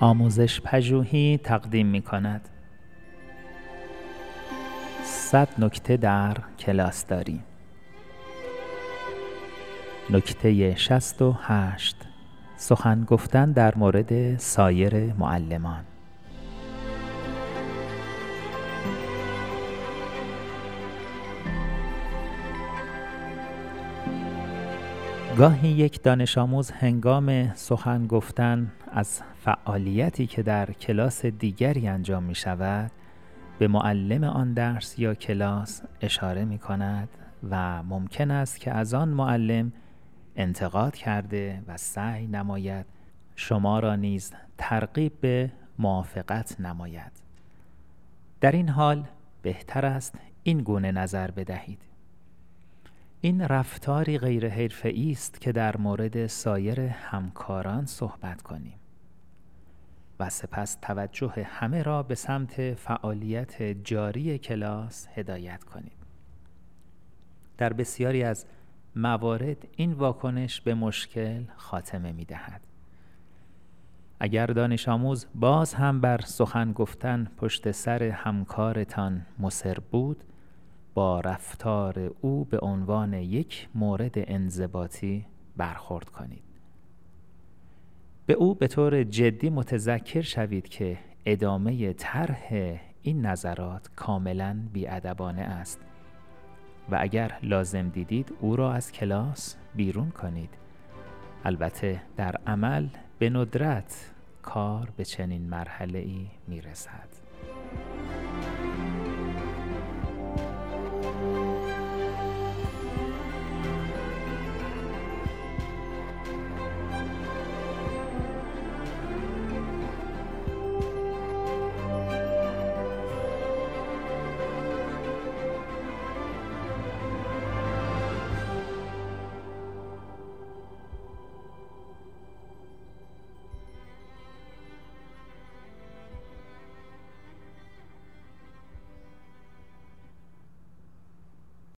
آموزش پژوهی تقدیم می کند صد نکته در کلاسداری نکته شصت و هشت. سخن گفتن در مورد سایر معلمان. گاهی یک دانش آموز هنگام سخن گفتن از فعالیتی که در کلاس دیگری انجام می شود به معلم آن درس یا کلاس اشاره می کند و ممکن است که از آن معلم انتقاد کرده و سعی نماید شما را نیز ترغیب به موافقت نماید. در این حال بهتر است این گونه نظر بدهید. این رفتاری غیر حرفه‌ای است که در مورد سایر همکاران صحبت کنیم و سپس توجه همه را به سمت فعالیت جاری کلاس هدایت کنید در بسیاری از موارد این واکنش به مشکل خاتمه می دهد. اگر دانش آموز باز هم بر سخن گفتن پشت سر همکارتان مصر بود با رفتار او به عنوان یک مورد انضباطی برخورد کنید. به او به طور جدی متذکر شوید که ادامه طرح این نظرات کاملا بیادبانه است و اگر لازم دیدید او را از کلاس بیرون کنید. البته در عمل به ندرت کار به چنین مرحله ای می رسد